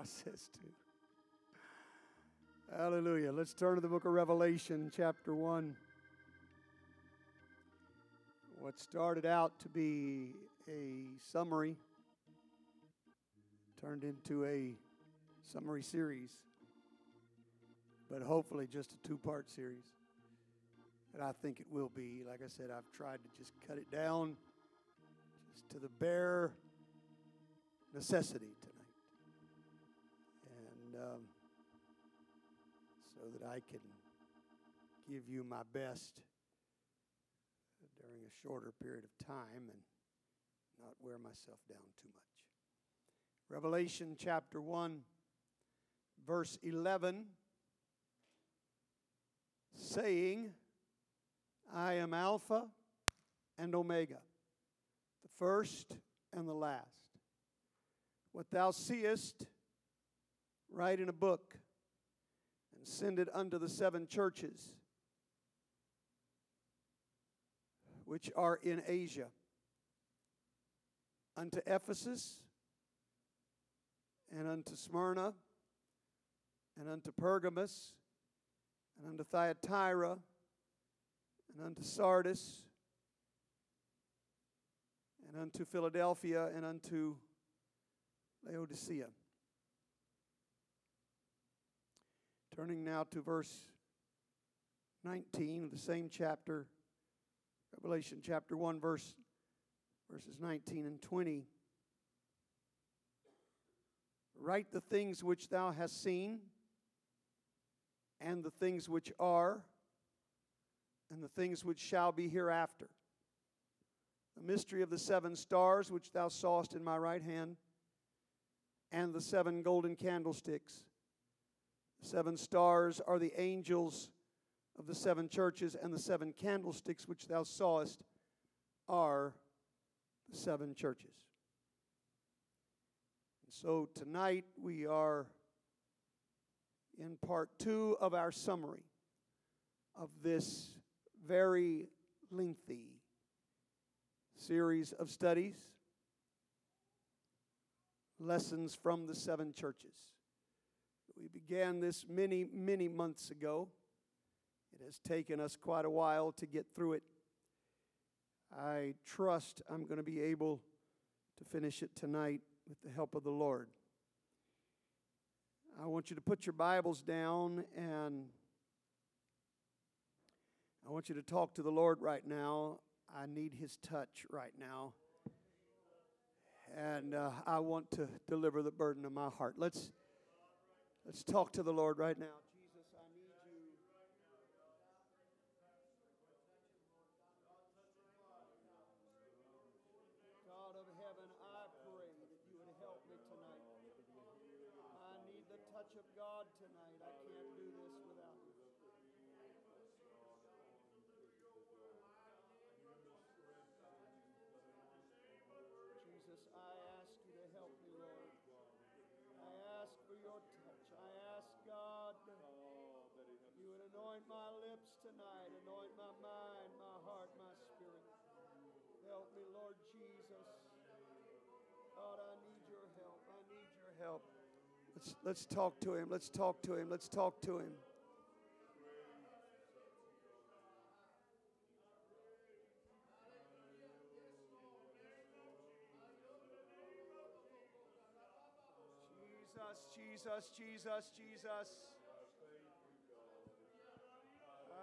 process too. Hallelujah. Let's turn to the book of Revelation, chapter 1. What started out to be a summary turned into a summary series, but hopefully just a two part series. And I think it will be. Like I said, I've tried to just cut it down just to the bare necessity tonight. Um, so that I can give you my best during a shorter period of time and not wear myself down too much. Revelation chapter 1, verse 11, saying, I am Alpha and Omega, the first and the last. What thou seest, write in a book and send it unto the seven churches which are in Asia, unto Ephesus, and unto Smyrna, and unto Pergamos, and unto Thyatira, and unto Sardis, and unto Philadelphia, and unto Laodicea. Turning now to verse 19 of the same chapter, Revelation chapter 1, verse, verses 19 and 20. Write the things which thou hast seen, and the things which are, and the things which shall be hereafter. The mystery of the seven stars which thou sawest in my right hand, and the seven golden candlesticks. Seven stars are the angels of the seven churches, and the seven candlesticks which thou sawest are the seven churches. And so tonight we are in part two of our summary of this very lengthy series of studies, lessons from the seven churches. We began this many, many months ago. It has taken us quite a while to get through it. I trust I'm going to be able to finish it tonight with the help of the Lord. I want you to put your Bibles down and I want you to talk to the Lord right now. I need His touch right now. And uh, I want to deliver the burden of my heart. Let's, let's talk to the Lord right now. My lips tonight, anoint my mind, my heart, my spirit. Help me, Lord Jesus. God, I need your help. I need your help. Let's, let's talk to him. Let's talk to him. Let's talk to him. Jesus, Jesus, Jesus, Jesus.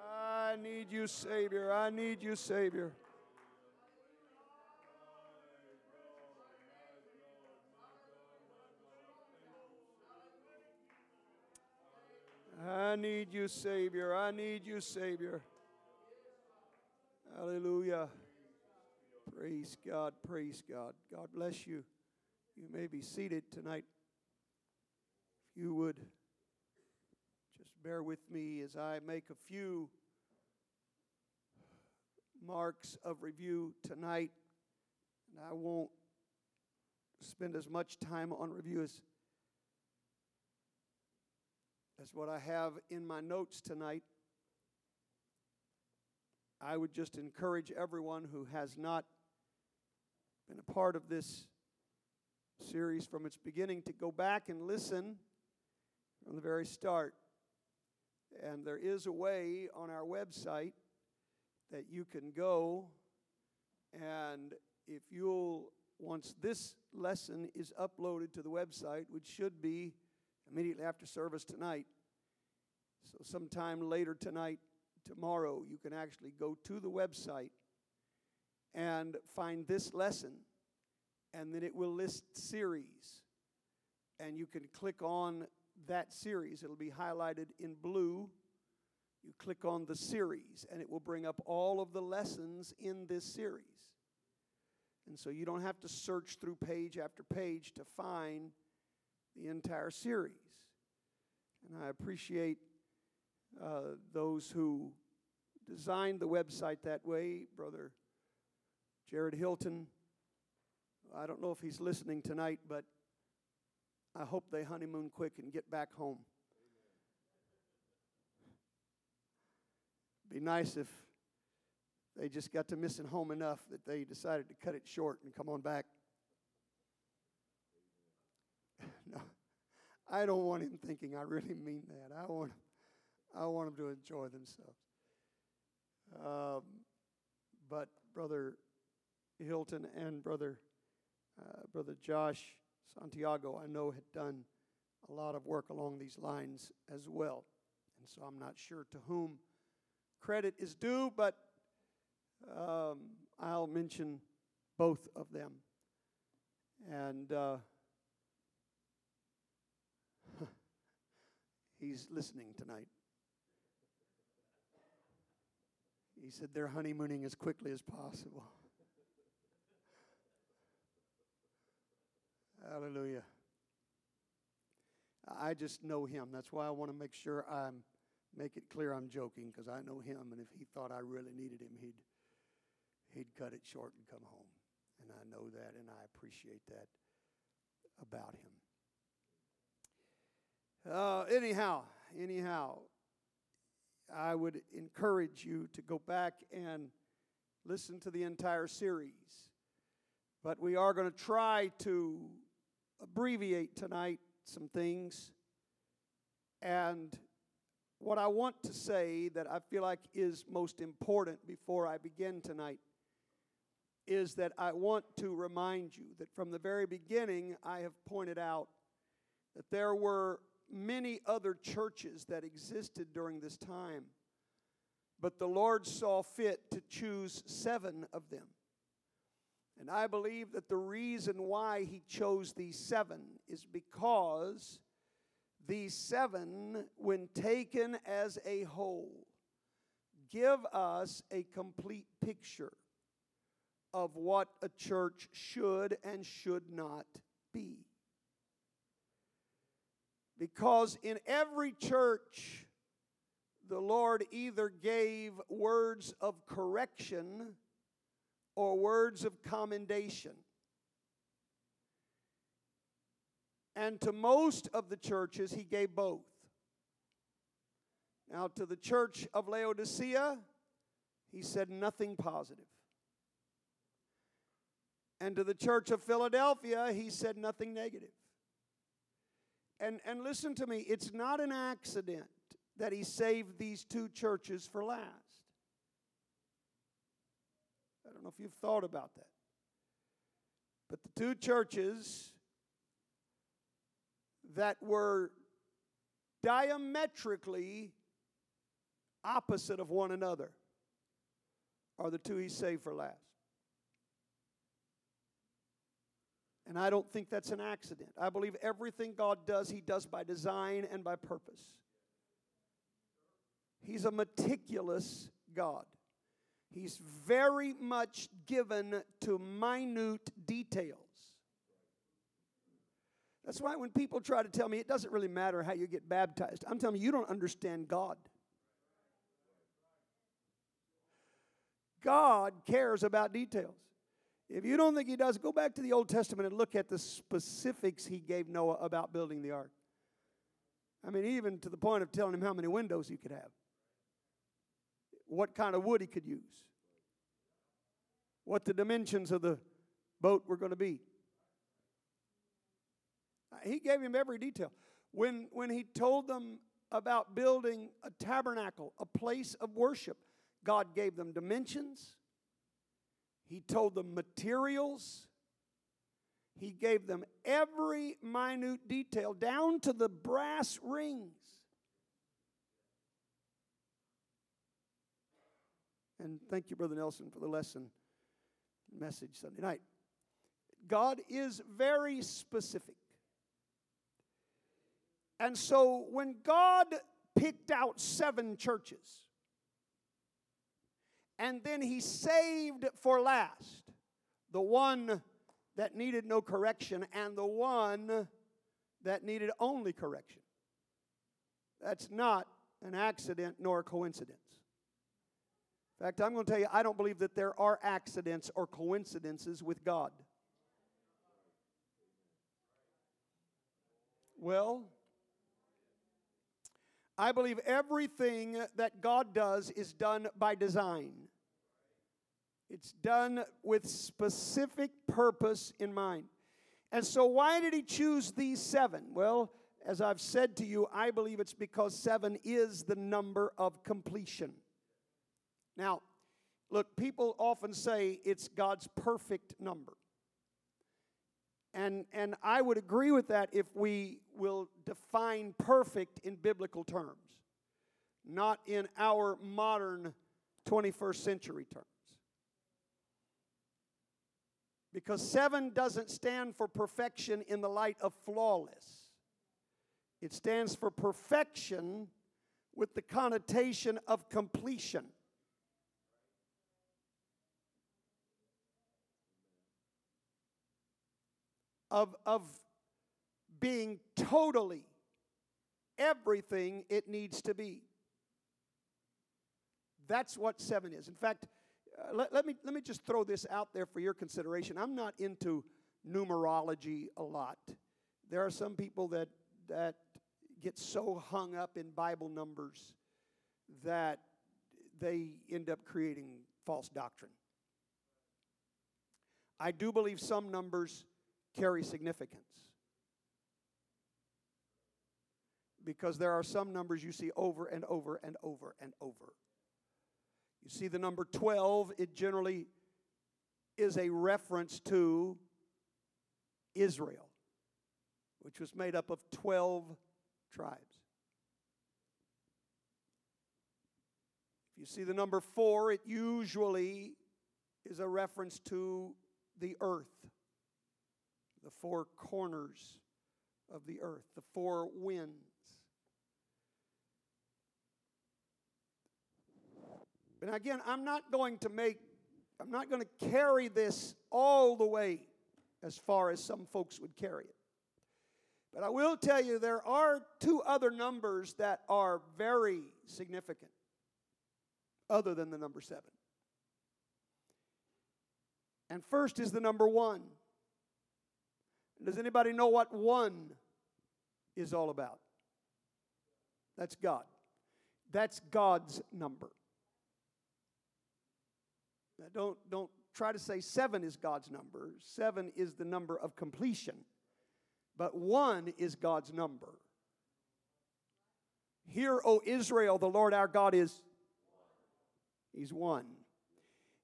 I need you, Savior. I need you, Savior. I need you, Savior. I need you, Savior. Hallelujah. Praise God. Praise God. God bless you. You may be seated tonight. If you would just bear with me as I make a few marks of review tonight. And I won't spend as much time on review as as what I have in my notes tonight. I would just encourage everyone who has not been a part of this series from its beginning to go back and listen from the very start. And there is a way on our website that you can go and if you'll once this lesson is uploaded to the website which should be immediately after service tonight so sometime later tonight tomorrow you can actually go to the website and find this lesson and then it will list series. And you can click on that series. It'll be highlighted in blue you click on the series and it will bring up all of the lessons in this series. And so you don't have to search through page after page to find the entire series. And i appreciate uh, those who designed the website that way. Brother jared hilton I don't know if he's listening tonight, but I hope they honeymoon quick and get back home. Be nice if they just got to missing home enough that they decided to cut it short and come on back. no, I don't want him thinking I really mean that. I want, I want them to enjoy themselves. Um, but Brother Hilton and Brother uh, Brother Josh Santiago, I know, had done a lot of work along these lines as well. And so I'm not sure to whom credit is due, but um, I'll mention both of them. And uh, he's listening tonight. He said they're honeymooning as quickly as possible. Hallelujah. I just know him. That's why I want to make sure I make it clear I'm joking because I know him, and if he thought I really needed him, he'd he'd cut it short and come home. And I know that, and I appreciate that about him. Uh, anyhow, anyhow, I would encourage you to go back and listen to the entire series. But we are going to try to abbreviate tonight some things. And what I want to say that I feel like is most important before I begin tonight is that I want to remind you that from the very beginning I have pointed out that there were many other churches that existed during this time, but the Lord saw fit to choose seven of them. And I believe that the reason why he chose these seven is because these seven, when taken as a whole, give us a complete picture of what a church should and should not be. Because in every church, the Lord either gave words of correction or words of commendation. And to most of the churches, he gave both. Now, to the church of Laodicea, he said nothing positive. And to the church of Philadelphia, he said nothing negative. And, and listen to me, it's not an accident that he saved these two churches for last. I don't know if you've thought about that. But the two churches that were diametrically opposite of one another are the two he saved for last. And I don't think that's an accident. I believe everything God does, He does by design and by purpose. He's a meticulous God. He's very much given to minute details. That's why when people try to tell me it doesn't really matter how you get baptized, I'm telling you, you don't understand God. God cares about details. If you don't think He does, go back to the Old Testament and look at the specifics He gave Noah about building the ark. I mean, even to the point of telling him how many windows he could have what kind of wood he could use, what the dimensions of the boat were going to be. He gave him every detail. When, when he told them about building a tabernacle, a place of worship, God gave them dimensions, He told them materials, He gave them every minute detail, down to the brass rings. And thank you, Brother Nelson, for the lesson message Sunday night. God is very specific. And so when God picked out seven churches, and then he saved for last the one that needed no correction and the one that needed only correction. That's not an accident nor a coincidence. In fact, I'm going to tell you, I don't believe that there are accidents or coincidences with God. Well, I believe everything that God does is done by design. It's done with specific purpose in mind. And so, why did he choose these seven? Well, as I've said to you, I believe it's because seven is the number of completion. Now, look, people often say it's God's perfect number. And, and I would agree with that if we will define perfect in biblical terms, not in our modern 21st century terms. Because seven doesn't stand for perfection in the light of flawless, it stands for perfection with the connotation of completion. of, of being totally everything it needs to be. That's what seven is. In fact, uh, let, let, me, let me just throw this out there for your consideration. I'm not into numerology a lot. There are some people that, that get so hung up in Bible numbers that they end up creating false doctrine. I do believe some numbers carry significance. Because there are some numbers you see over and over and over and over. You see the number 12, it generally is a reference to Israel, which was made up of 12 tribes. If you see the number 4, it usually is a reference to the earth the four corners of the earth, the four winds. And again, I'm not going to make, I'm not going to carry this all the way as far as some folks would carry it. But I will tell you there are two other numbers that are very significant, other than the number seven. And first is the number one. Does anybody know what one is all about? That's God. That's God's number. Don't, don't try to say seven is God's number. Seven is the number of completion. But one is God's number. Hear, O Israel, the Lord our God is He's one.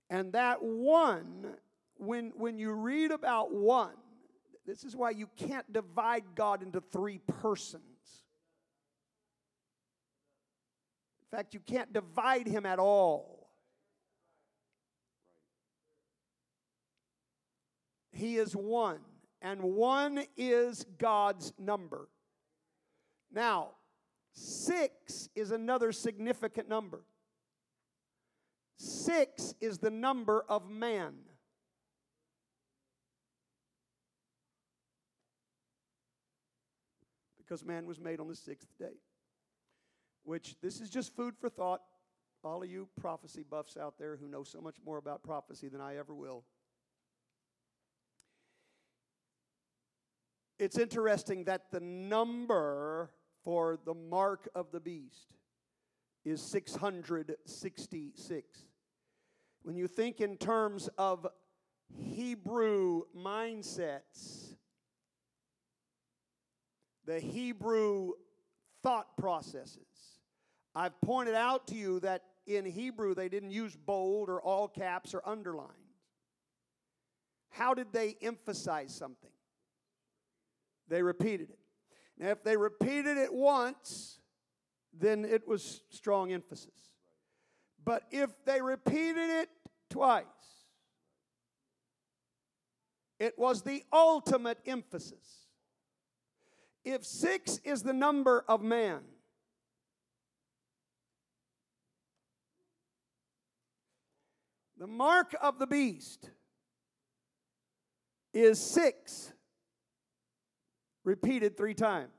And that one, when, when you read about one, this is why you can't divide God into three persons. In fact, you can't divide him at all. He is one, and one is God's number. Now, six is another significant number. Six is the number of man. because man was made on the sixth day. Which, this is just food for thought. All of you prophecy buffs out there who know so much more about prophecy than I ever will. It's interesting that the number for the mark of the beast is 666. When you think in terms of Hebrew mindsets, the Hebrew thought processes. I've pointed out to you that in Hebrew they didn't use bold or all caps or underlines. How did they emphasize something? They repeated it. Now, if they repeated it once, then it was strong emphasis. But if they repeated it twice, it was the ultimate emphasis. If six is the number of man, the mark of the beast is six repeated three times.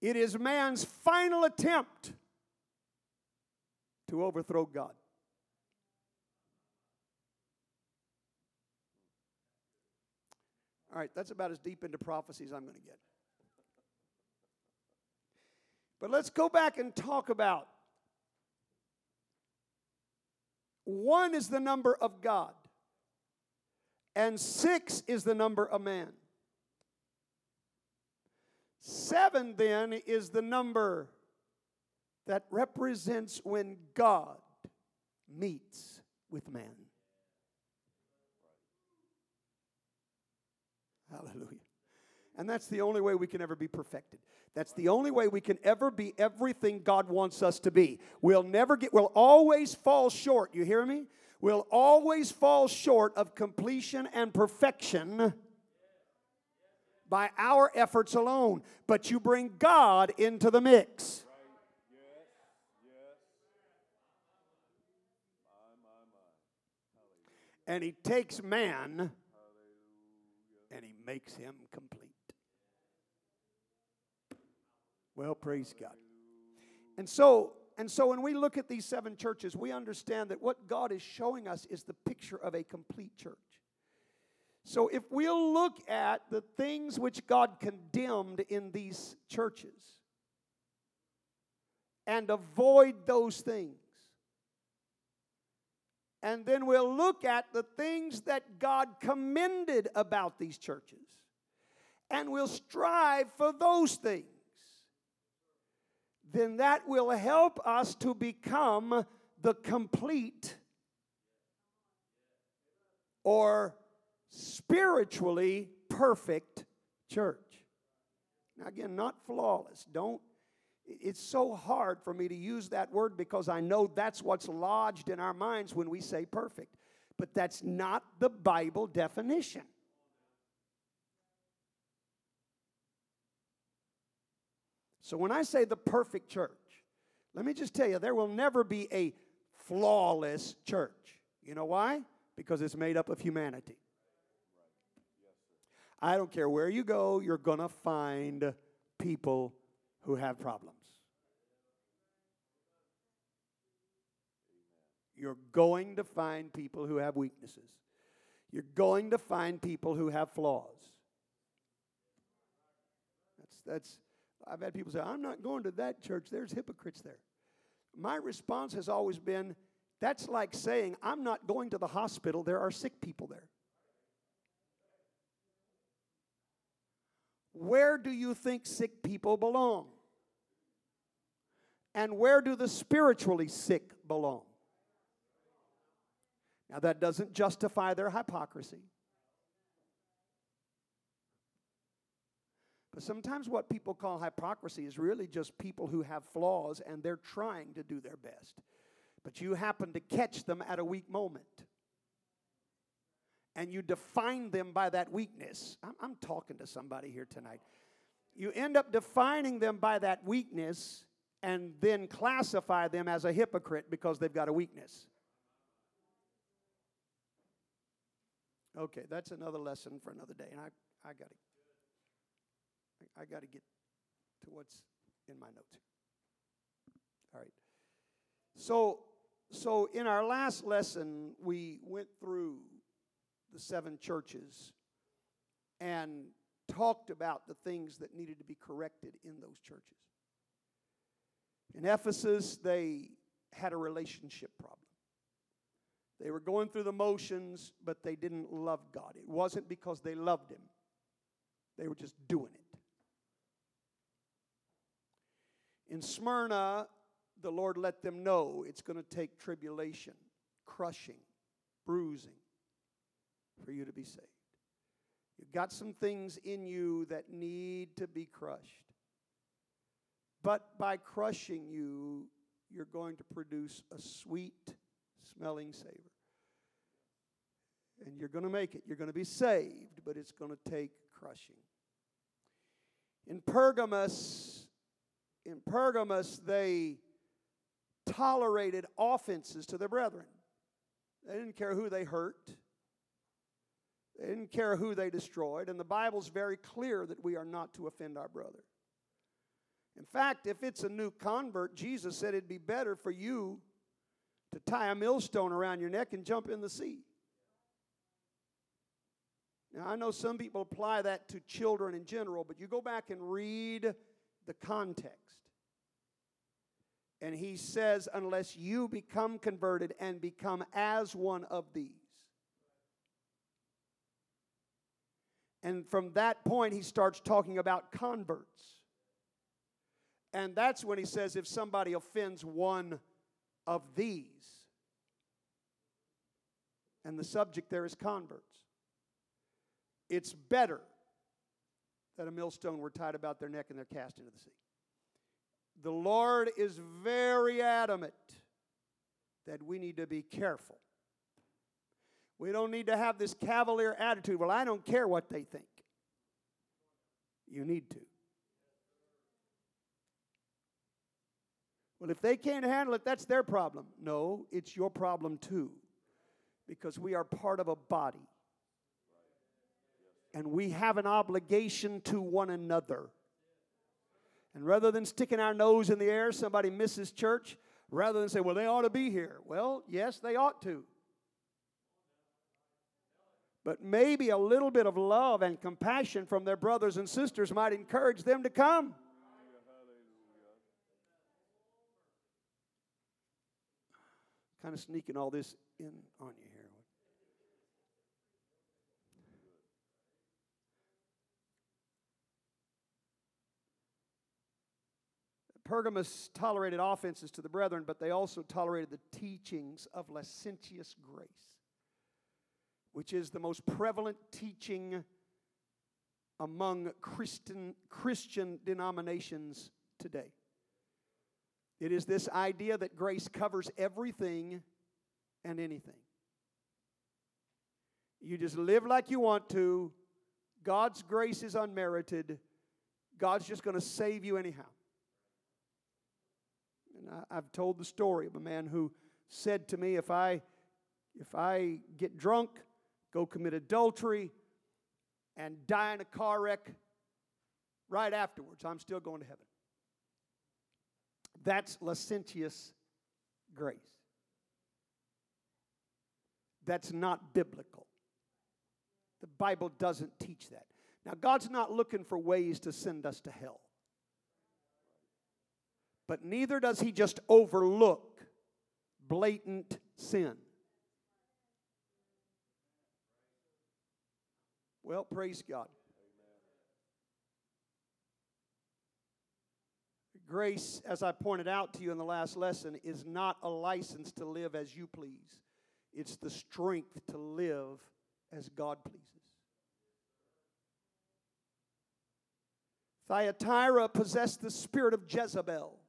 It is man's final attempt to overthrow God. All right, that's about as deep into prophecy as I'm going to get. But let's go back and talk about one is the number of God, and six is the number of man. Seven, then, is the number that represents when God meets with man. Hallelujah. And that's the only way we can ever be perfected. That's the only way we can ever be everything God wants us to be. We'll never get, we'll always fall short. You hear me? We'll always fall short of completion and perfection by our efforts alone. But you bring God into the mix. And he takes man and he makes him complete. Well, praise God. And so, and so when we look at these seven churches, we understand that what God is showing us is the picture of a complete church. So if we'll look at the things which God condemned in these churches and avoid those things, and then we'll look at the things that God commended about these churches. And we'll strive for those things. Then that will help us to become the complete or spiritually perfect church. Now, again, not flawless. Don't it's so hard for me to use that word because I know that's what's lodged in our minds when we say perfect. But that's not the Bible definition. So when I say the perfect church, let me just tell you, there will never be a flawless church. You know why? Because it's made up of humanity. I don't care where you go, you're going to find people who have problems. You're going to find people who have weaknesses. You're going to find people who have flaws. That's, that's, I've had people say, I'm not going to that church, there's hypocrites there. My response has always been, that's like saying, I'm not going to the hospital, there are sick people there. Where do you think sick people belong? And where do the spiritually sick belong? Now, that doesn't justify their hypocrisy. But sometimes what people call hypocrisy is really just people who have flaws and they're trying to do their best. But you happen to catch them at a weak moment. And you define them by that weakness. I'm, I'm talking to somebody here tonight. You end up defining them by that weakness and then classify them as a hypocrite because they've got a weakness. Okay, that's another lesson for another day, and I, I got to, I, I got to get to what's in my notes. All right. So, so in our last lesson, we went through the seven churches and talked about the things that needed to be corrected in those churches. In Ephesus, they had a relationship problem. They were going through the motions, but they didn't love God. It wasn't because they loved Him, They were just doing it. In Smyrna, the Lord let them know it's going to take tribulation, crushing, bruising for you to be saved. You've got some things in you that need to be crushed. But by crushing you, you're going to produce a sweet smelling savor. And you're going to make it. You're going to be saved, but it's going to take crushing. In Pergamos, in Pergamos, they tolerated offenses to their brethren. They didn't care who they hurt. They didn't care who they destroyed. And the Bible's very clear that we are not to offend our brother. In fact, if it's a new convert, Jesus said it'd be better for you to tie a millstone around your neck and jump in the sea. Now, I know some people apply that to children in general, but you go back and read the context. And he says, unless you become converted and become as one of these. And from that point, he starts talking about converts. And that's when he says, if somebody offends one of these, and the subject there is converts, it's better that a millstone were tied about their neck and they're cast into the sea. The Lord is very adamant that we need to be careful. We don't need to have this cavalier attitude. Well, I don't care what they think. You need to. Well, if they can't handle it, that's their problem. No, it's your problem too. Because we are part of a body. And we have an obligation to one another. And rather than sticking our nose in the air, somebody misses church, rather than say, well, they ought to be here. Well, yes, they ought to. But maybe a little bit of love and compassion from their brothers and sisters might encourage them to come. kind of sneaking all this in on you here. Pergamos tolerated offenses to the brethren, but they also tolerated the teachings of licentious grace, which is the most prevalent teaching among Christian, Christian denominations today. It is this idea that grace covers everything and anything. You just live like you want to. God's grace is unmerited. God's just going to save you anyhow. And I, have told the story of a man who said to me, if I, if I get drunk, go commit adultery, and die in a car wreck right afterwards, I'm still going to heaven. That's licentious grace. That's not biblical. The Bible doesn't teach that. Now, God's not looking for ways to send us to hell. But neither does He just overlook blatant sin. Well, praise God. Grace, as I pointed out to you in the last lesson, is not a license to live as you please, it's the strength to live as God pleases. Thyatira possessed the spirit of Jezebel.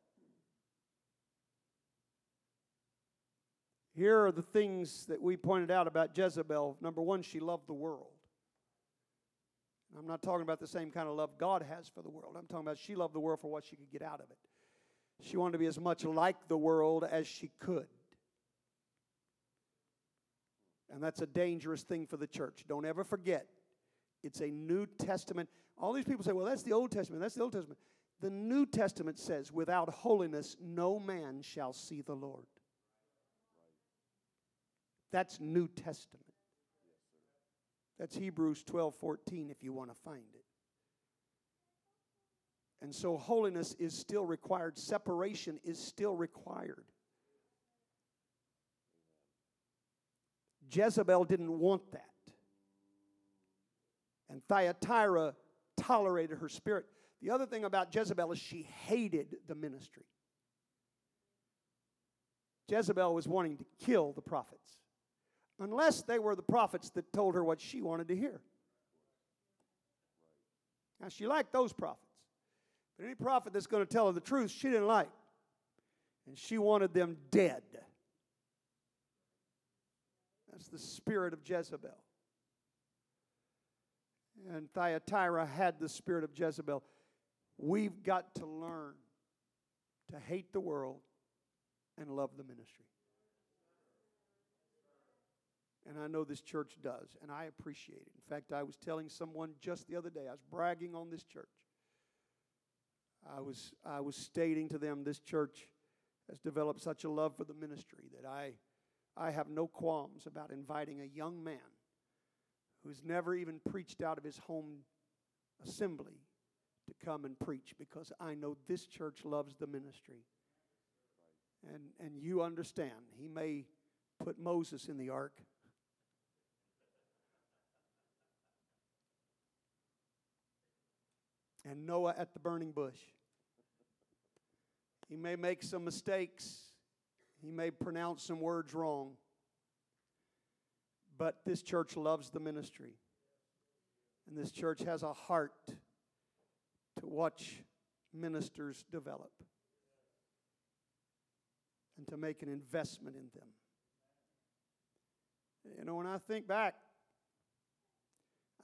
Here are the things that we pointed out about Jezebel. Number one, she loved the world. I'm not talking about the same kind of love God has for the world. I'm talking about she loved the world for what she could get out of it. She wanted to be as much like the world as she could. And that's a dangerous thing for the church. Don't ever forget, it's a New Testament. All these people say, well, that's the Old Testament. That's the Old Testament. The New Testament says, without holiness, no man shall see the Lord. That's New Testament. That's Hebrews 12 14 if you want to find it. And so holiness is still required, separation is still required. Jezebel didn't want that. And Thyatira tolerated her spirit. The other thing about Jezebel is she hated the ministry. Jezebel was wanting to kill the prophets, unless they were the prophets that told her what she wanted to hear. Now, she liked those prophets. But any prophet that's going to tell her the truth, she didn't like. And she wanted them dead. That's the spirit of Jezebel. And Thyatira had the spirit of Jezebel. We've got to learn to hate the world and love the ministry. And I know this church does, and I appreciate it. In fact, I was telling someone just the other day, I was bragging on this church. I was, I was stating to them, this church has developed such a love for the ministry that I, I have no qualms about inviting a young man who's never even preached out of his home assembly to come and preach because I know this church loves the ministry. And, and you understand, he may put Moses in the ark. And Noah at the burning bush. He may make some mistakes. He may pronounce some words wrong. But this church loves the ministry. And this church has a heart to watch ministers develop and to make an investment in them. You know, when I think back,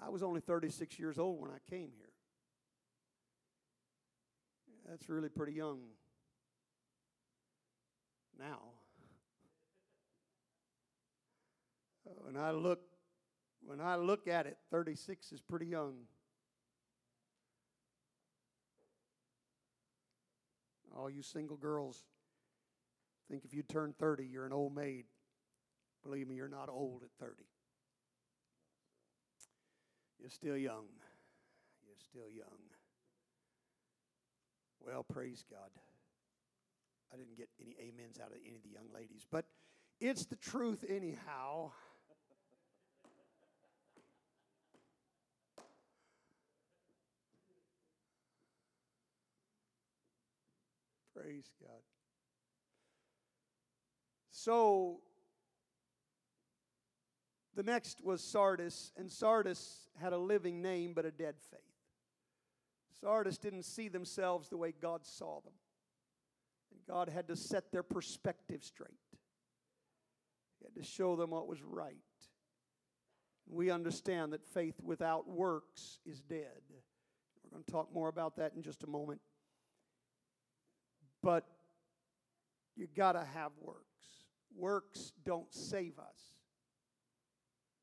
I was only 36 years old when I came here. That's really pretty young now. Uh, when I look when I look at it, 36 is pretty young. All you single girls think if you turn 30, you're an old maid. Believe me, you're not old at 30. You're still young. You're still young. Well, praise God. I didn't get any amens out of any of the young ladies, but it's the truth, anyhow. Praise God. So the next was Sardis, and Sardis had a living name but a dead faith. Sardis didn't see themselves the way God saw them. And God had to set their perspective straight. He had to show them what was right. We understand that faith without works is dead. We're going to talk more about that in just a moment. But you got to have works. Works don't save us.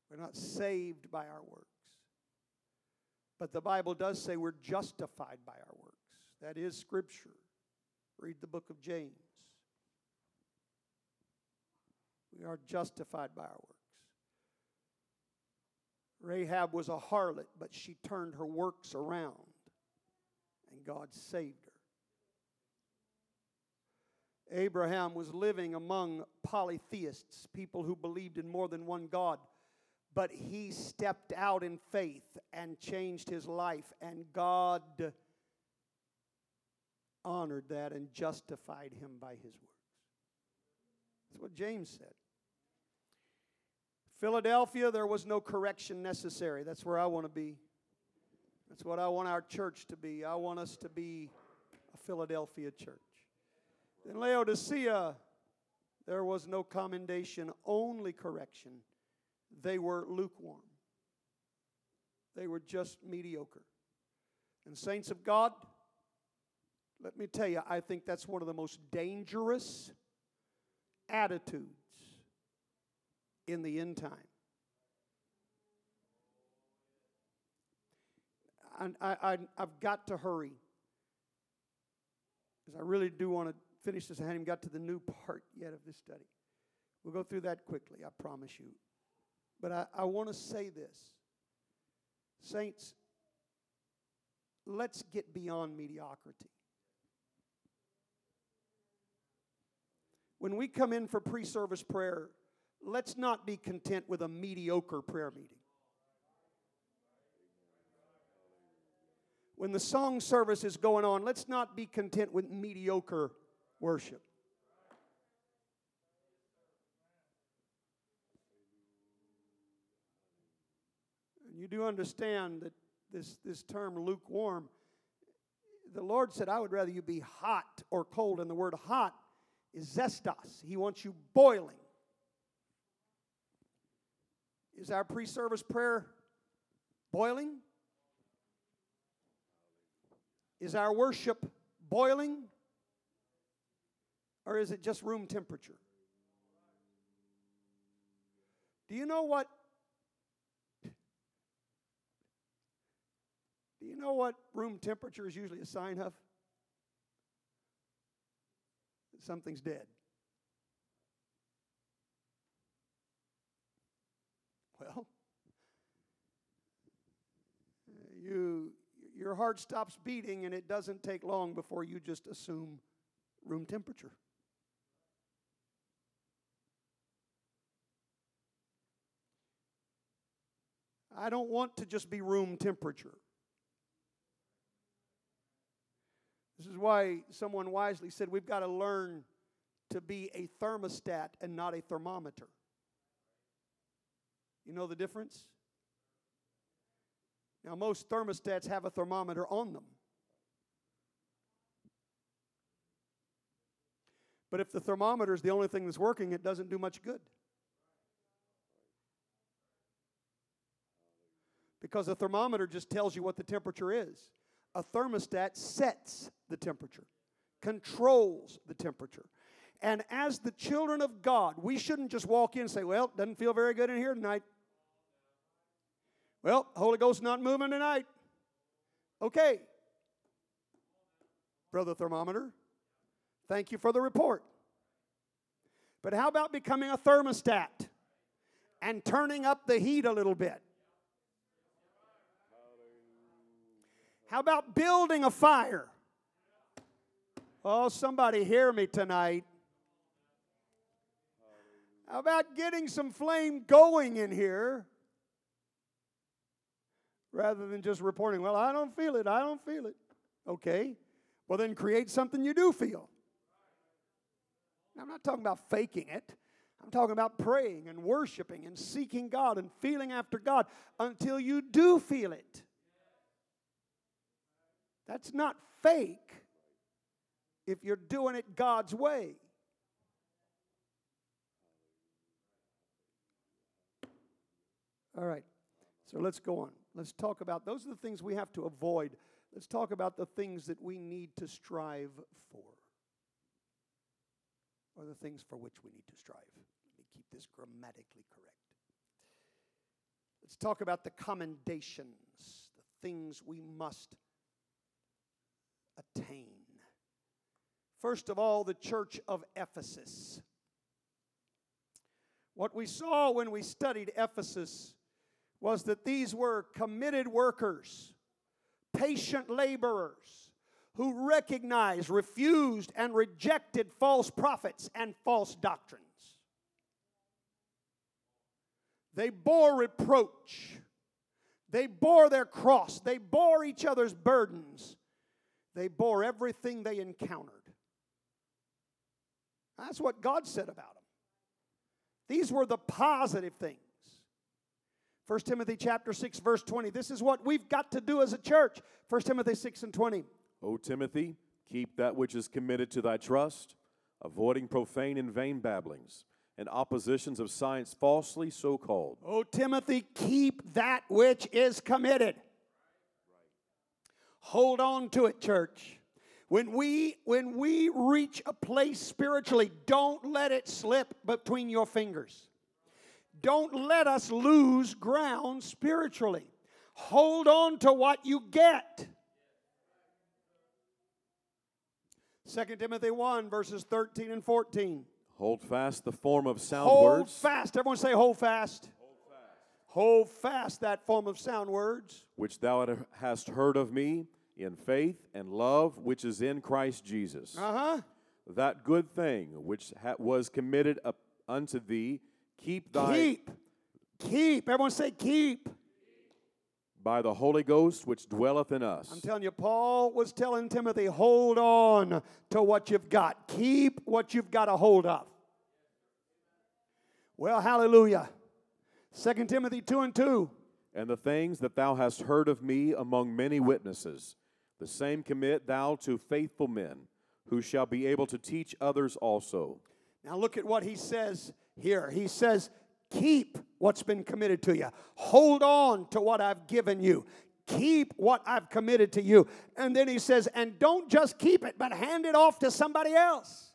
We're not saved by our works. But the Bible does say we're justified by our works. That is Scripture. Read the book of James. We are justified by our works. Rahab was a harlot, but she turned her works around, and God saved her. Abraham was living among polytheists, people who believed in more than one God, but he stepped out in faith and changed his life, and God honored that and justified him by his works. That's what James said. Philadelphia, there was no correction necessary. That's where I want to be. That's what I want our church to be. I want us to be a Philadelphia church. In Laodicea, there was no commendation, only correction. They were lukewarm, they were just mediocre. And, saints of God, let me tell you, I think that's one of the most dangerous attitudes in the end time. I, I, I've got to hurry because I really do want to finish this. I haven't even got to the new part yet of this study. We'll go through that quickly, I promise you. But I, I want to say this Saints, let's get beyond mediocrity. When we come in for pre service prayer, let's not be content with a mediocre prayer meeting. when the song service is going on, let's not be content with mediocre worship. And you do understand that this, this term lukewarm, the Lord said, I would rather you be hot or cold. And the word hot is zestos. He wants you boiling. Is our pre service prayer boiling? Is our worship boiling? Or is it just room temperature? Do you know what? You know what room temperature is usually a sign of? Something's dead. Well, you your heart stops beating and it doesn't take long before you just assume room temperature. I don't want to just be room temperature. This is why someone wisely said we've got to learn to be a thermostat and not a thermometer. You know the difference? Now, most thermostats have a thermometer on them. But if the thermometer is the only thing that's working, it doesn't do much good. Because a thermometer just tells you what the temperature is. A thermostat sets the temperature, controls the temperature. And as the children of God, we shouldn't just walk in and say, Well, it doesn't feel very good in here tonight. Well, Holy Ghost not moving tonight. Okay. Brother Thermometer, thank you for the report. But how about becoming a thermostat and turning up the heat a little bit? How about building a fire? Oh, somebody hear me tonight. How about getting some flame going in here rather than just reporting, well, I don't feel it, I don't feel it. Okay, well, then create something you do feel. I'm not talking about faking it. I'm talking about praying and worshiping and seeking God and feeling after God until you do feel it. That's not fake if you're doing it God's way. All right, so let's go on. Let's talk about those are the things we have to avoid. Let's talk about the things that we need to strive for, or the things for which we need to strive. Let me keep this grammatically correct. Let's talk about the commendations, the things we must attain. First of all, the church of Ephesus. What we saw when we studied Ephesus was that these were committed workers, patient laborers who recognized, refused, and rejected false prophets and false doctrines. They bore reproach. They bore their cross. They bore each other's burdens. They bore everything they encountered. That's what God said about them. These were the positive things. 1 Timothy chapter 6 verse 20. This is what we've got to do as a church. 1 Timothy 6 and 20. O Timothy, keep that which is committed to thy trust, avoiding profane and vain babblings and oppositions of science falsely so called. O Timothy, keep that which is committed. Hold on to it, church. When we when we reach a place spiritually, don't let it slip between your fingers. Don't let us lose ground spiritually. Hold on to what you get. 2 Timothy 1, verses 13 and 14. Hold fast the form of sound hold words. Hold fast. Everyone say, hold fast. Hold fast that form of sound words. Which thou hast heard of me in faith and love which is in Christ Jesus. Uh huh. That good thing which ha- was committed up unto thee Keep thy keep. Keep. Everyone say keep. by the Holy Ghost which dwelleth in us. I'm telling you, Paul was telling Timothy, hold on to what you've got. Keep what you've got a hold of. Well, hallelujah. 2 Timothy 2 and 2. And the things that thou hast heard of me among many witnesses, the same commit thou to faithful men, who shall be able to teach others also. Now look at what he says here. He says, Keep what's been committed to you. Hold on to what I've given you. Keep what I've committed to you. And then he says, And don't just keep it, but hand it off to somebody else.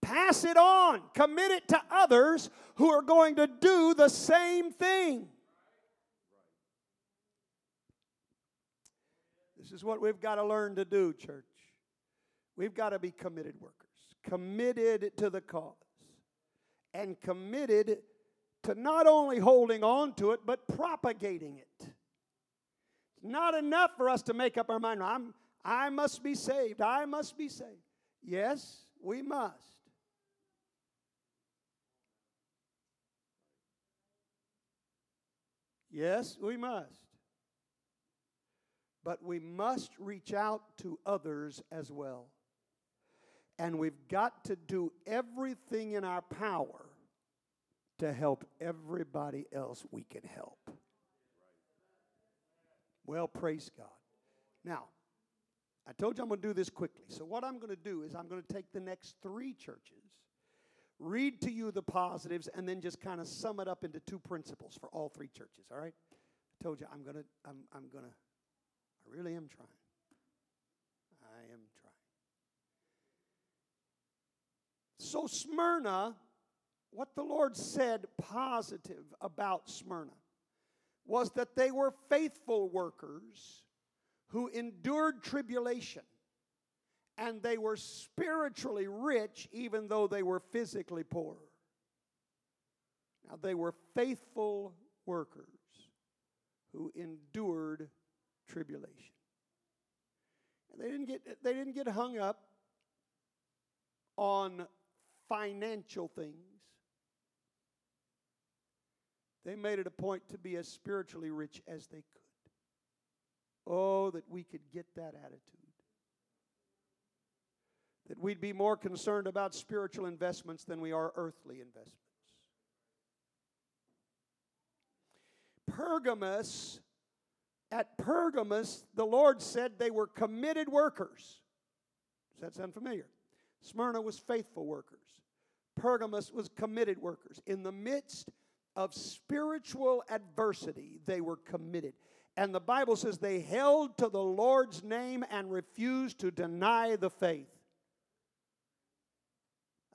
Pass it on. Commit it to others who are going to do the same thing. This is what we've got to learn to do, church. We've got to be committed workers, committed to the cause, and committed to not only holding on to it, but propagating it. It's not enough for us to make up our mind, I'm, I must be saved, I must be saved. Yes, we must. Yes, we must. But we must reach out to others as well. And we've got to do everything in our power to help everybody else we can help. Well, praise God. Now, I told you I'm going to do this quickly. So, what I'm going to do is I'm going to take the next three churches, read to you the positives, and then just kind of sum it up into two principles for all three churches, all right? I told you I'm going to, I'm, I'm going to, I really am trying. I am trying. So, Smyrna, what the Lord said positive about Smyrna was that they were faithful workers who endured tribulation and they were spiritually rich even though they were physically poor. Now, they were faithful workers who endured tribulation. And they didn't get, they didn't get hung up on financial things. They made it a point to be as spiritually rich as they could. Oh, that we could get that attitude. That we'd be more concerned about spiritual investments than we are earthly investments. Pergamus, at Pergamus, the Lord said they were committed workers. Does that sound familiar? Smyrna was faithful workers. Pergamus was committed workers. In the midst of spiritual adversity, they were committed. And the Bible says they held to the Lord's name and refused to deny the faith.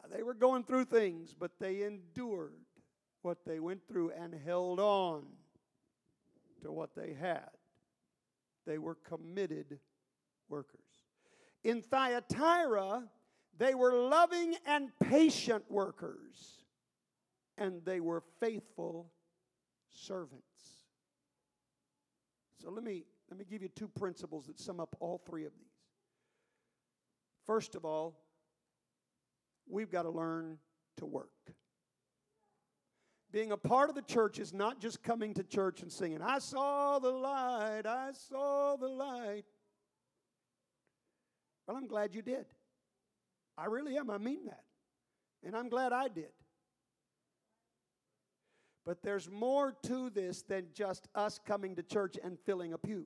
Now, they were going through things, but they endured what they went through and held on to what they had. They were committed workers. In Thyatira, they were loving and patient workers, and they were faithful servants. So let me, let me give you two principles that sum up all three of these. First of all, we've got to learn to work. Being a part of the church is not just coming to church and singing, I saw the light, I saw the light. Well, I'm glad you did. I really am. I mean that. And I'm glad I did. But there's more to this than just us coming to church and filling a pew.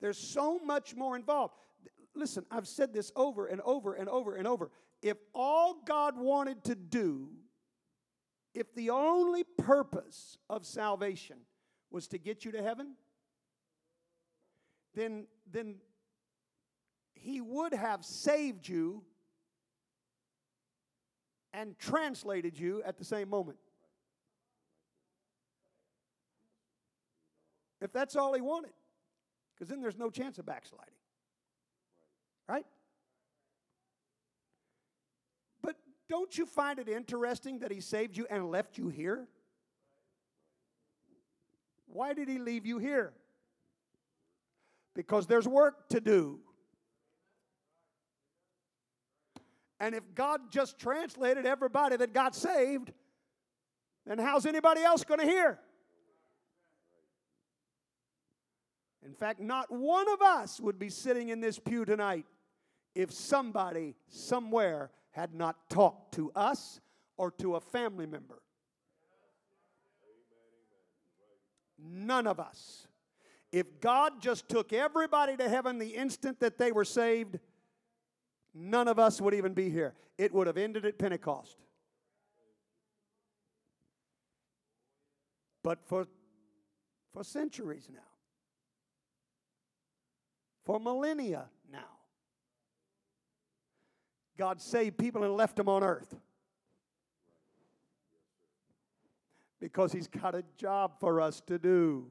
There's so much more involved. Listen, I've said this over and over and over and over. If all God wanted to do, if the only purpose of salvation was to get you to heaven, then, then he would have saved you and translated you at the same moment. If that's all he wanted, because then there's no chance of backsliding. Right? But don't you find it interesting that he saved you and left you here? Why did he leave you here? Because there's work to do. And if God just translated everybody that got saved, then how's anybody else going to hear? In fact, not one of us would be sitting in this pew tonight if somebody somewhere had not talked to us or to a family member. None of us. If God just took everybody to heaven the instant that they were saved, none of us would even be here. It would have ended at Pentecost. But for, for centuries now, for millennia now, God saved people and left them on earth. Because He's got a job for us to do.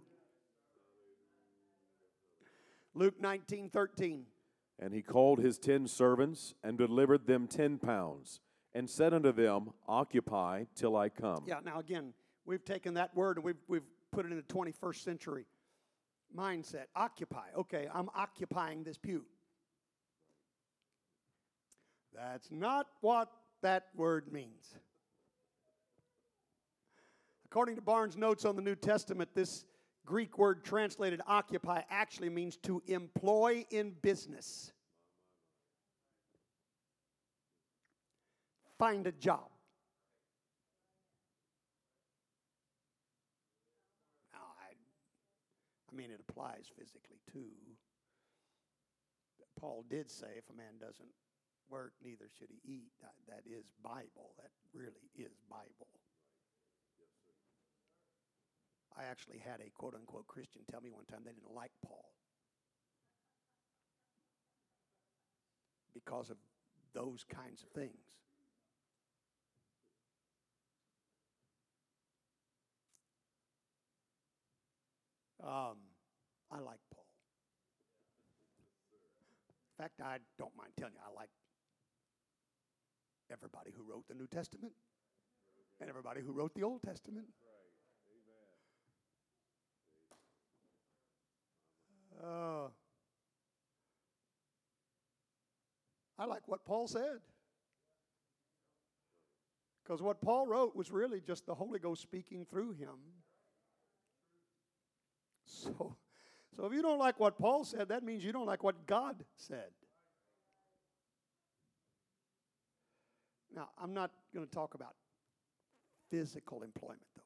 Luke 19 13. And he called his ten servants and delivered them ten pounds, and said unto them, Occupy till I come. Yeah, now again, we've taken that word and we've, we've put it in the 21st century mindset. Occupy. Okay, I'm occupying this pew. That's not what that word means. According to Barnes' notes on the New Testament, this Greek word translated occupy actually means to employ in business. Find a job. Now, I, I mean, it applies physically too. Paul did say if a man doesn't work, neither should he eat. That, that is Bible. That really is Bible. I actually had a quote unquote Christian tell me one time they didn't like Paul because of those kinds of things. Um, I like Paul. In fact, I don't mind telling you, I like everybody who wrote the New Testament and everybody who wrote the Old Testament. Uh, I like what Paul said. Because what Paul wrote was really just the Holy Ghost speaking through him. So, so if you don't like what Paul said, that means you don't like what God said. Now, I'm not going to talk about physical employment, though.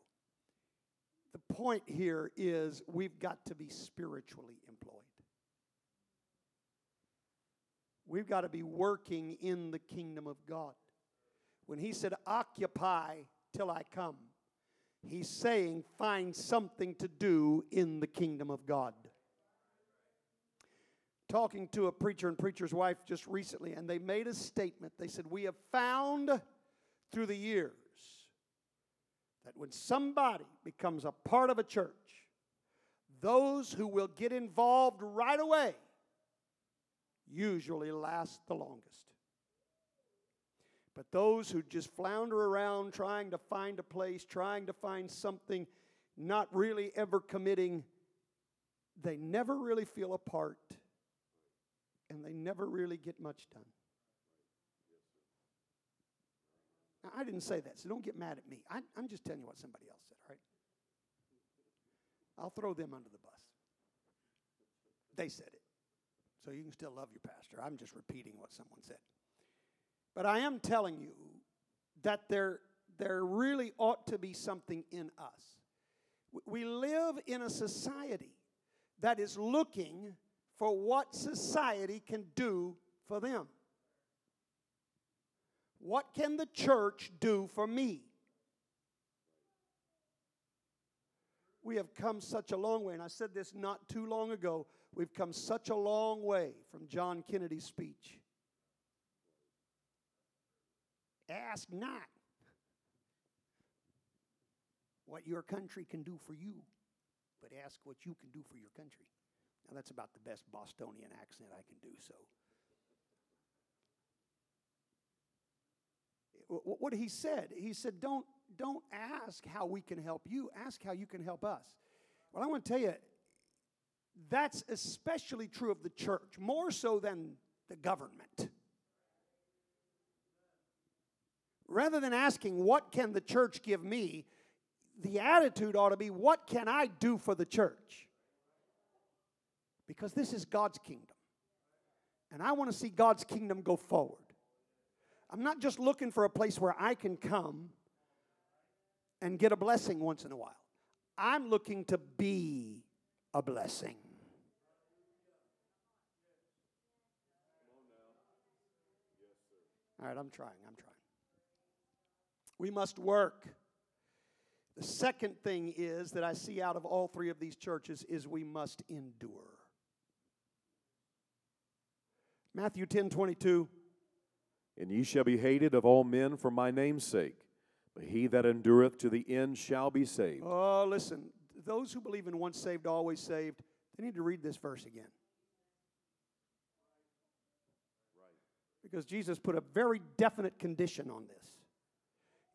The point here is we've got to be spiritually employed. We've got to be working in the kingdom of God. When he said, Occupy till I come, he's saying, Find something to do in the kingdom of God. Talking to a preacher and preacher's wife just recently, and they made a statement. They said, We have found through the years that when somebody becomes a part of a church, those who will get involved right away usually last the longest. But those who just flounder around trying to find a place, trying to find something, not really ever committing, they never really feel a part and they never really get much done. Now, I didn't say that, so don't get mad at me. I, I'm just telling you what somebody else said, all right? I'll throw them under the bus. They said it. So you can still love your pastor. I'm just repeating what someone said. But I am telling you that there, there really ought to be something in us. We live in a society that is looking for what society can do for them. What can the church do for me? We have come such a long way, and I said this not too long ago. We've come such a long way from John Kennedy's speech. Ask not what your country can do for you, but ask what you can do for your country. Now, that's about the best Bostonian accent I can do, so. What he said, he said, don't, don't ask how we can help you, ask how you can help us. Well, I want to tell you, that's especially true of the church, more so than the government. Rather than asking, What can the church give me? the attitude ought to be, What can I do for the church? Because this is God's kingdom. And I want to see God's kingdom go forward. I'm not just looking for a place where I can come and get a blessing once in a while. I'm looking to be a blessing. All right, I'm trying, I'm trying. We must work. The second thing is that I see out of all three of these churches is we must endure. Matthew 10 22. And ye shall be hated of all men for my name's sake, but he that endureth to the end shall be saved. Oh, listen, those who believe in once saved, always saved, they need to read this verse again. Because Jesus put a very definite condition on this.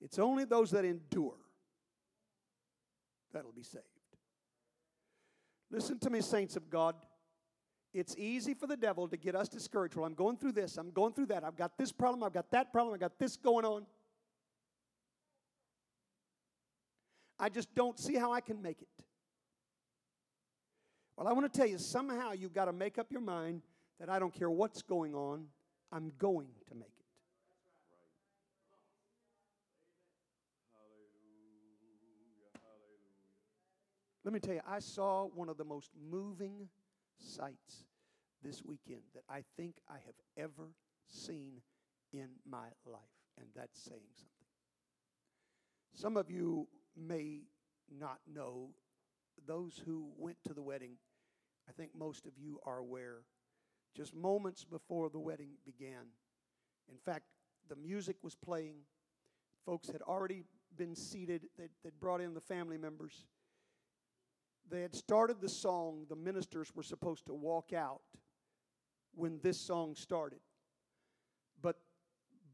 It's only those that endure that'll be saved. Listen to me, saints of God. It's easy for the devil to get us discouraged. Well, I'm going through this, I'm going through that. I've got this problem, I've got that problem, I've got this going on. I just don't see how I can make it. Well, I want to tell you, somehow you've got to make up your mind that I don't care what's going on, I'm going to make it. Let me tell you, I saw one of the most moving sights this weekend that I think I have ever seen in my life, and that's saying something. Some of you may not know, those who went to the wedding, I think most of you are aware, just moments before the wedding began. In fact, the music was playing, folks had already been seated, they'd, they'd brought in the family members they had started the song, the ministers were supposed to walk out when this song started. But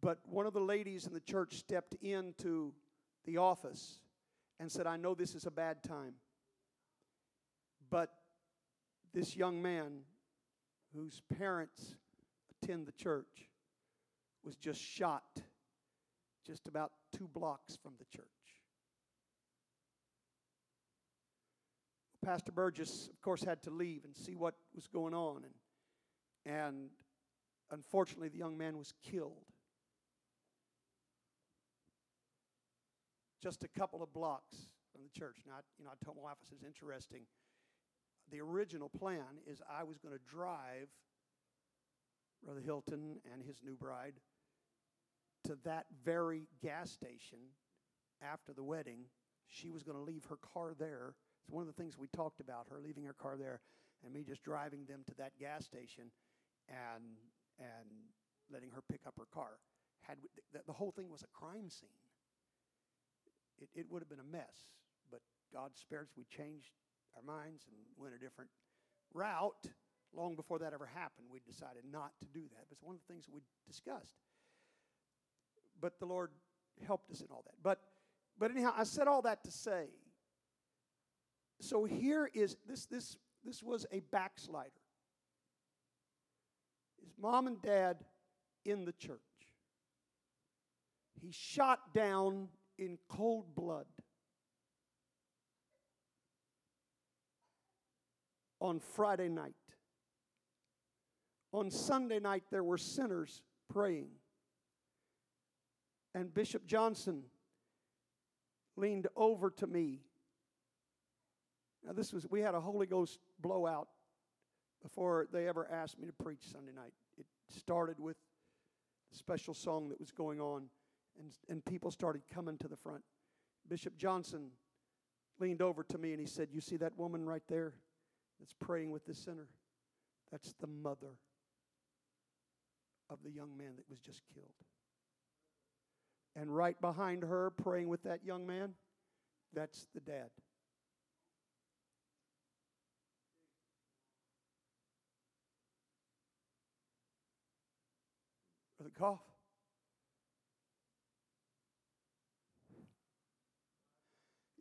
but one of the ladies in the church stepped into the office and said, I know this is a bad time. But this young man whose parents attend the church was just shot just about two blocks from the church. Pastor Burgess, of course, had to leave and see what was going on. And, and unfortunately, the young man was killed. Just a couple of blocks from the church. Now, you know, I told my wife, I said, it's interesting. The original plan is I was going to drive Brother Hilton and his new bride to that very gas station after the wedding. She was going to leave her car there it's one of the things we talked about, her leaving her car there and me just driving them to that gas station and, and letting her pick up her car. Had we, the, the whole thing was a crime scene. It, it would have been a mess, but God spared us. We changed our minds and went a different route. Long before that ever happened, we decided not to do that. But it's one of the things we discussed. But the Lord helped us in all that. But but anyhow, I said all that to say so here is this this this was a backslider. His mom and dad in the church. He shot down in cold blood on Friday night. On Sunday night, there were sinners praying. And Bishop Johnson leaned over to me now, this was, we had a Holy Ghost blowout before they ever asked me to preach Sunday night. It started with a special song that was going on, and, and people started coming to the front. Bishop Johnson leaned over to me and he said, You see that woman right there that's praying with the sinner? That's the mother of the young man that was just killed. And right behind her, praying with that young man, that's the dad. Goff.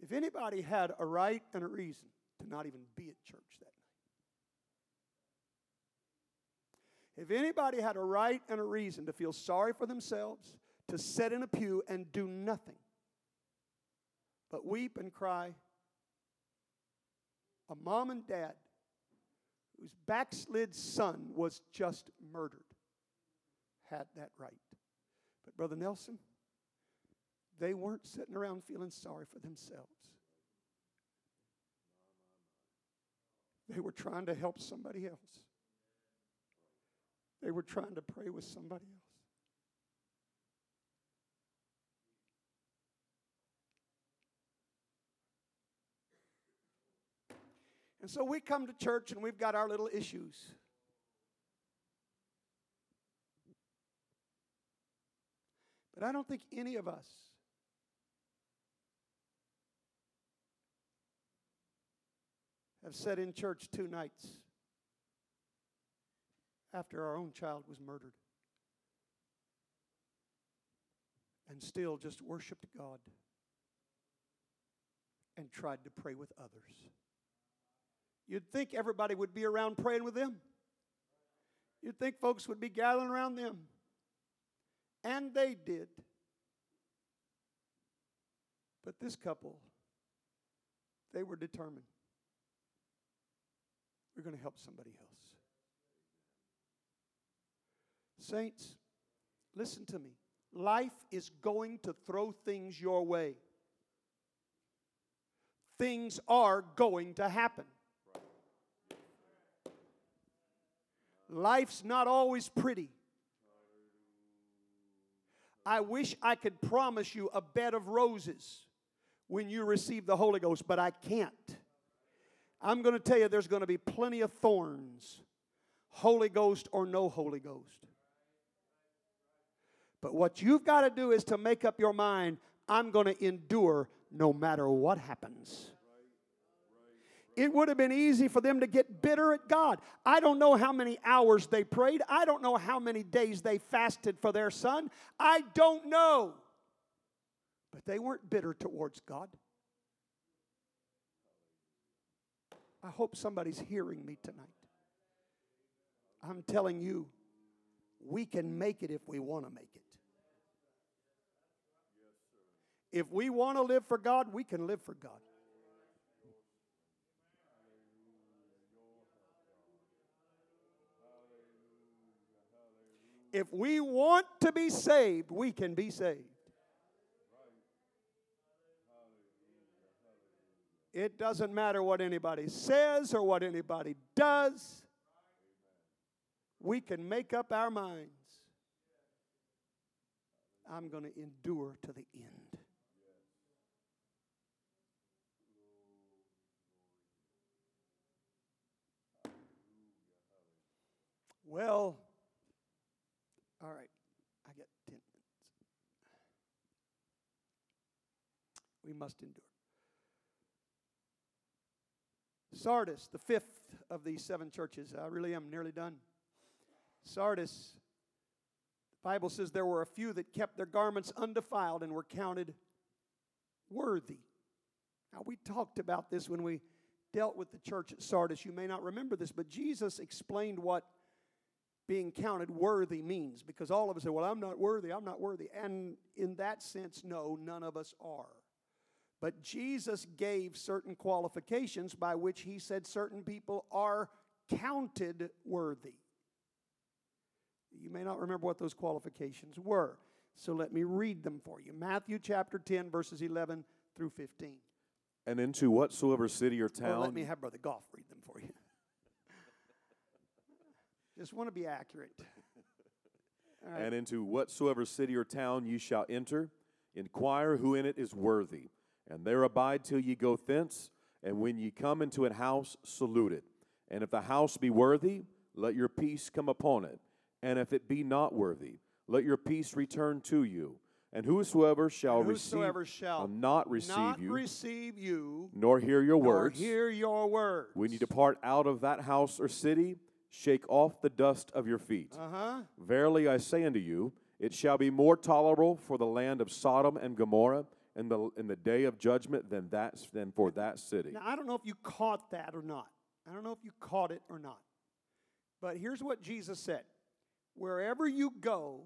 If anybody had a right and a reason to not even be at church that night, if anybody had a right and a reason to feel sorry for themselves, to sit in a pew and do nothing but weep and cry. A mom and dad whose backslid son was just murdered had that right. But, Brother Nelson, they weren't sitting around feeling sorry for themselves. They were trying to help somebody else. They were trying to pray with somebody else. And so we come to church and we've got our little issues. But I don't think any of us have sat in church two nights after our own child was murdered and still just worshiped God and tried to pray with others. You'd think everybody would be around praying with them. You'd think folks would be gathering around them. And they did. But this couple, they were determined. We're going to help somebody else. Saints, listen to me. Life is going to throw things your way. Things are going to happen. Life's not always pretty. I wish I could promise you a bed of roses when you receive the Holy Ghost, but I can't. I'm going to tell you there's going to be plenty of thorns, Holy Ghost or no Holy Ghost. But what you've got to do is to make up your mind I'm going to endure no matter what happens. It would have been easy for them to get bitter at God. I don't know how many hours they prayed. I don't know how many days they fasted for their son. I don't know. But they weren't bitter towards God. I hope somebody's hearing me tonight. I'm telling you, we can make it if we want to make it. If we want to live for God, we can live for God. If we want to be saved, we can be saved. It doesn't matter what anybody says or what anybody does. We can make up our minds. I'm going to endure to the end. Well, all right, I get 10 minutes. We must endure. Sardis, the fifth of these seven churches. I really am nearly done. Sardis, the Bible says there were a few that kept their garments undefiled and were counted worthy. Now, we talked about this when we dealt with the church at Sardis. You may not remember this, but Jesus explained what being counted worthy means because all of us say, Well, I'm not worthy, I'm not worthy. And in that sense, no, none of us are. But Jesus gave certain qualifications by which he said certain people are counted worthy. You may not remember what those qualifications were. So let me read them for you. Matthew chapter 10, verses 11 through 15. And into whatsoever city or town. let me have Brother Goff read them for you. Just want to be accurate. Right. And into whatsoever city or town ye shall enter, inquire who in it is worthy, and there abide till ye go thence. And when ye come into an house, salute it. And if the house be worthy, let your peace come upon it. And if it be not worthy, let your peace return to you. And whosoever shall And receive, whosoever shall not receive not you, receive you, nor hear your nor words. hear your words. When you depart out of that house or city, shake off the dust of your feet. Uh huh. Verily I say unto you, it shall be more tolerable for the land of Sodom and Gomorrah in the, in the day of judgment than, that, than for that city. Now, I don't know if you caught that or not. I don't know if you caught it or not. But here's what Jesus said Wherever you go,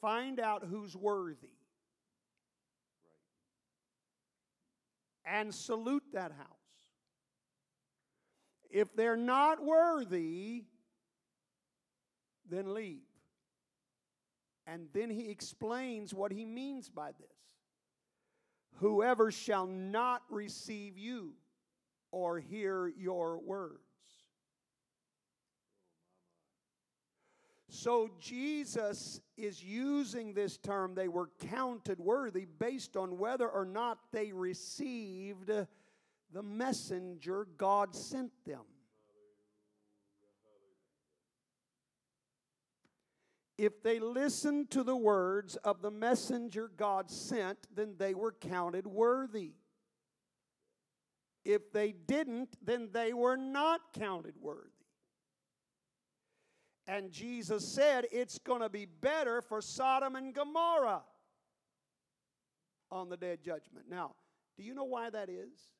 find out who's worthy and salute that house. If they're not worthy, then leave. And then he explains what he means by this. Whoever shall not receive you or hear your words. So Jesus is using this term, they were counted worthy, based on whether or not they received the messenger God sent them. If they listened to the words of the messenger God sent, then they were counted worthy. If they didn't, then they were not counted worthy. And Jesus said it's going to be better for Sodom and Gomorrah on the day of judgment. Now, do you know why that is?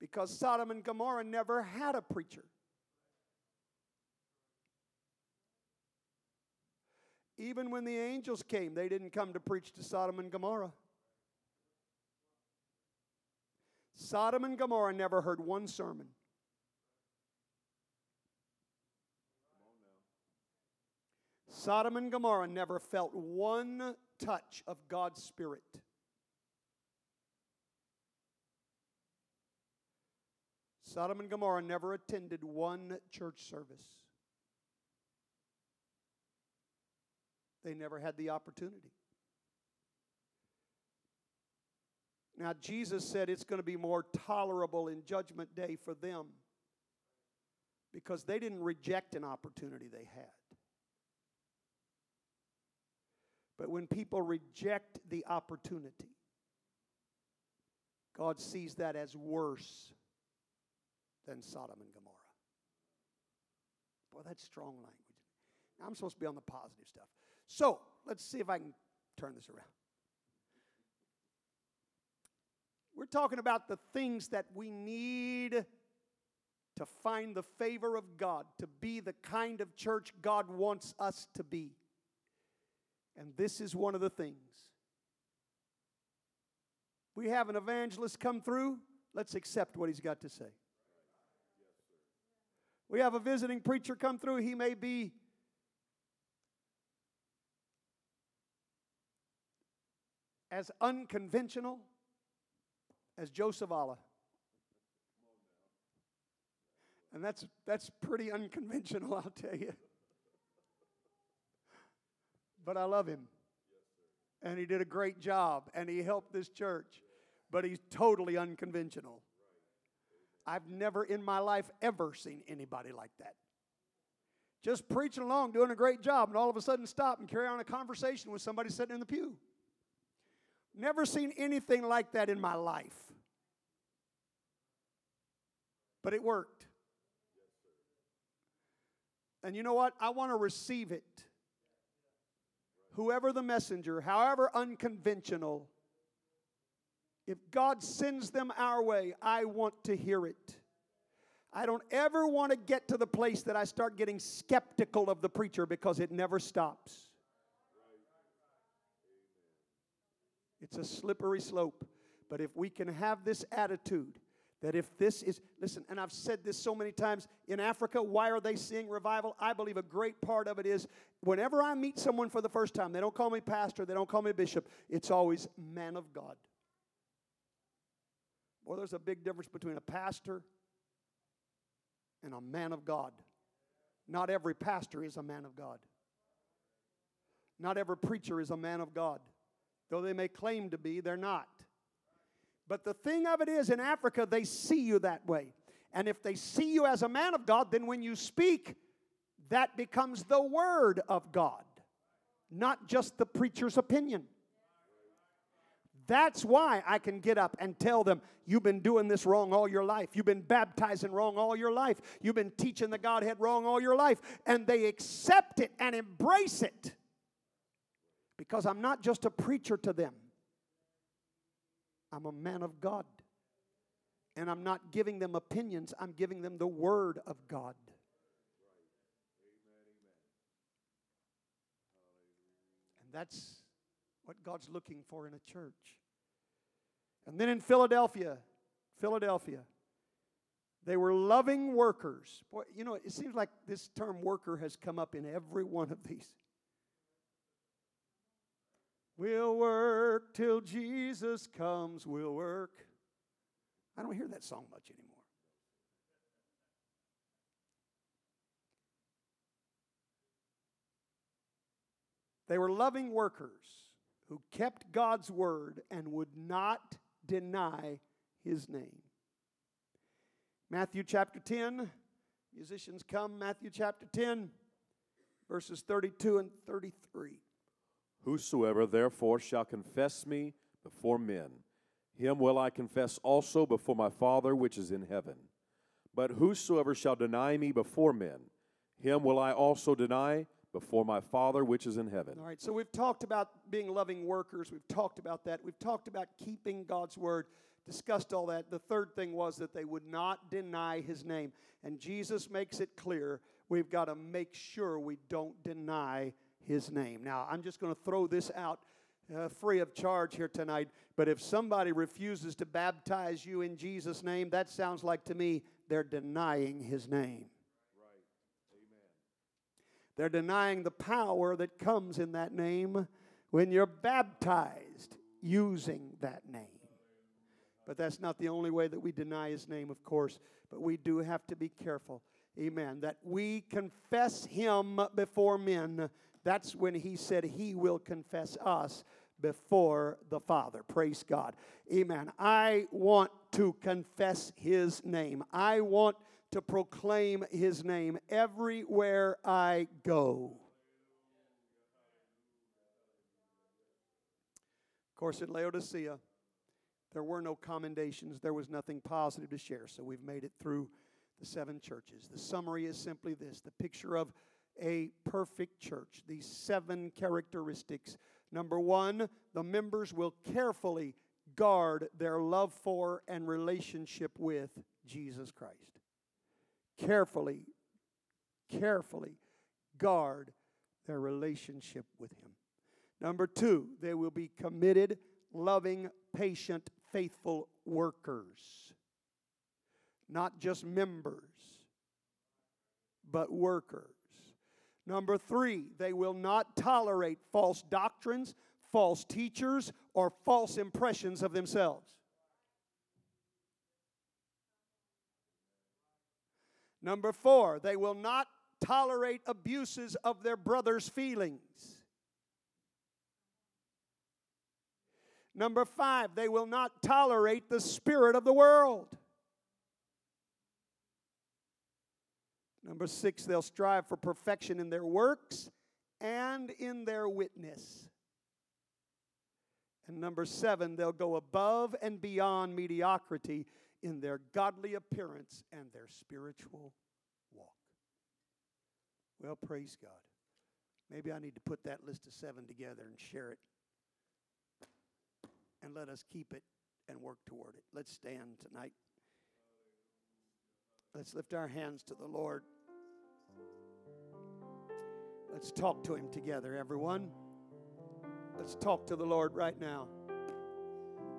Because Sodom and Gomorrah never had a preacher. Even when the angels came, they didn't come to preach to Sodom and Gomorrah. Sodom and Gomorrah never heard one sermon. Sodom and Gomorrah never felt one touch of God's Spirit. Sodom and Gomorrah never attended one church service. They never had the opportunity. Now, Jesus said it's going to be more tolerable in Judgment Day for them because they didn't reject an opportunity they had. But when people reject the opportunity, God sees that as worse than Sodom and Gomorrah. Boy, that's strong language. Now, I'm supposed to be on the positive stuff. So, let's see if I can turn this around. We're talking about the things that we need to find the favor of God, to be the kind of church God wants us to be. And this is one of the things. We have an evangelist come through, let's accept what he's got to say. We have a visiting preacher come through, he may be as unconventional as Joseph Allah. And that's, that's pretty unconventional, I'll tell you. But I love him. And he did a great job, and he helped this church. But he's totally unconventional. I've never in my life ever seen anybody like that. Just preaching along, doing a great job, and all of a sudden stop and carry on a conversation with somebody sitting in the pew. Never seen anything like that in my life. But it worked. And you know what? I want to receive it. Whoever the messenger, however unconventional, if God sends them our way, I want to hear it. I don't ever want to get to the place that I start getting skeptical of the preacher because it never stops. It's a slippery slope. But if we can have this attitude that if this is, listen, and I've said this so many times in Africa, why are they seeing revival? I believe a great part of it is whenever I meet someone for the first time, they don't call me pastor, they don't call me bishop, it's always man of God. Well, there's a big difference between a pastor and a man of God. Not every pastor is a man of God. Not every preacher is a man of God. Though they may claim to be, they're not. But the thing of it is, in Africa, they see you that way. And if they see you as a man of God, then when you speak, that becomes the word of God, not just the preacher's opinion. That's why I can get up and tell them, You've been doing this wrong all your life. You've been baptizing wrong all your life. You've been teaching the Godhead wrong all your life. And they accept it and embrace it because I'm not just a preacher to them, I'm a man of God. And I'm not giving them opinions, I'm giving them the Word of God. And that's what God's looking for in a church. And then in Philadelphia, Philadelphia, they were loving workers. Boy, you know, it seems like this term worker has come up in every one of these. We'll work till Jesus comes, we'll work. I don't hear that song much anymore. They were loving workers who kept God's word and would not deny his name. Matthew chapter 10, musicians come, Matthew chapter 10, verses 32 and 33. Whosoever therefore shall confess me before men, him will I confess also before my Father which is in heaven. But whosoever shall deny me before men, him will I also deny before my Father which is in heaven. All right, so we've talked about being loving workers. We've talked about that. We've talked about keeping God's word, discussed all that. The third thing was that they would not deny his name. And Jesus makes it clear we've got to make sure we don't deny his name. Now, I'm just going to throw this out uh, free of charge here tonight, but if somebody refuses to baptize you in Jesus' name, that sounds like to me they're denying his name. They're denying the power that comes in that name when you're baptized using that name. But that's not the only way that we deny his name, of course. But we do have to be careful, amen, that we confess him before men. That's when he said he will confess us before the Father. Praise God. Amen. I want to confess his name. I want to proclaim his name everywhere I go. Of course, in Laodicea, there were no commendations, there was nothing positive to share, so we've made it through the seven churches. The summary is simply this the picture of a perfect church, these seven characteristics. Number one, the members will carefully guard their love for and relationship with Jesus Christ carefully, carefully guard their relationship with Him. Number two, they will be committed, loving, patient, faithful workers. Not just members, but workers. Number three, they will not tolerate false doctrines, false teachers, or false impressions of themselves. Number four, they will not tolerate abuses of their brother's feelings. Number five, they will not tolerate the spirit of the world. Number six, they'll strive for perfection in their works and in their witness. And number seven, they'll go above and beyond mediocrity in their godly appearance and their spiritual walk. Well, praise God. Maybe I need to put that list of seven together and share it. And let us keep it and work toward it. Let's stand tonight. Let's lift our hands to the Lord. Let's talk to Him together, everyone. Let's talk to the Lord right now.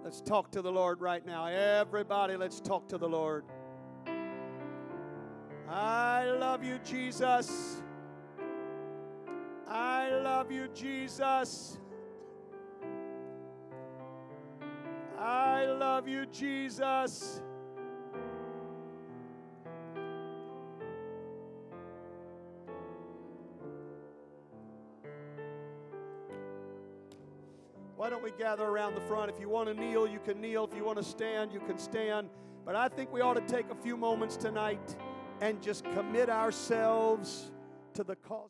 Let's talk to the Lord right now. Everybody, let's talk to the Lord. I love you, Jesus. I love you, Jesus. I love you, Jesus. Why don't we gather around the front? If you want to kneel, you can kneel. If you want to stand, you can stand. But I think we ought to take a few moments tonight and just commit ourselves to the cause.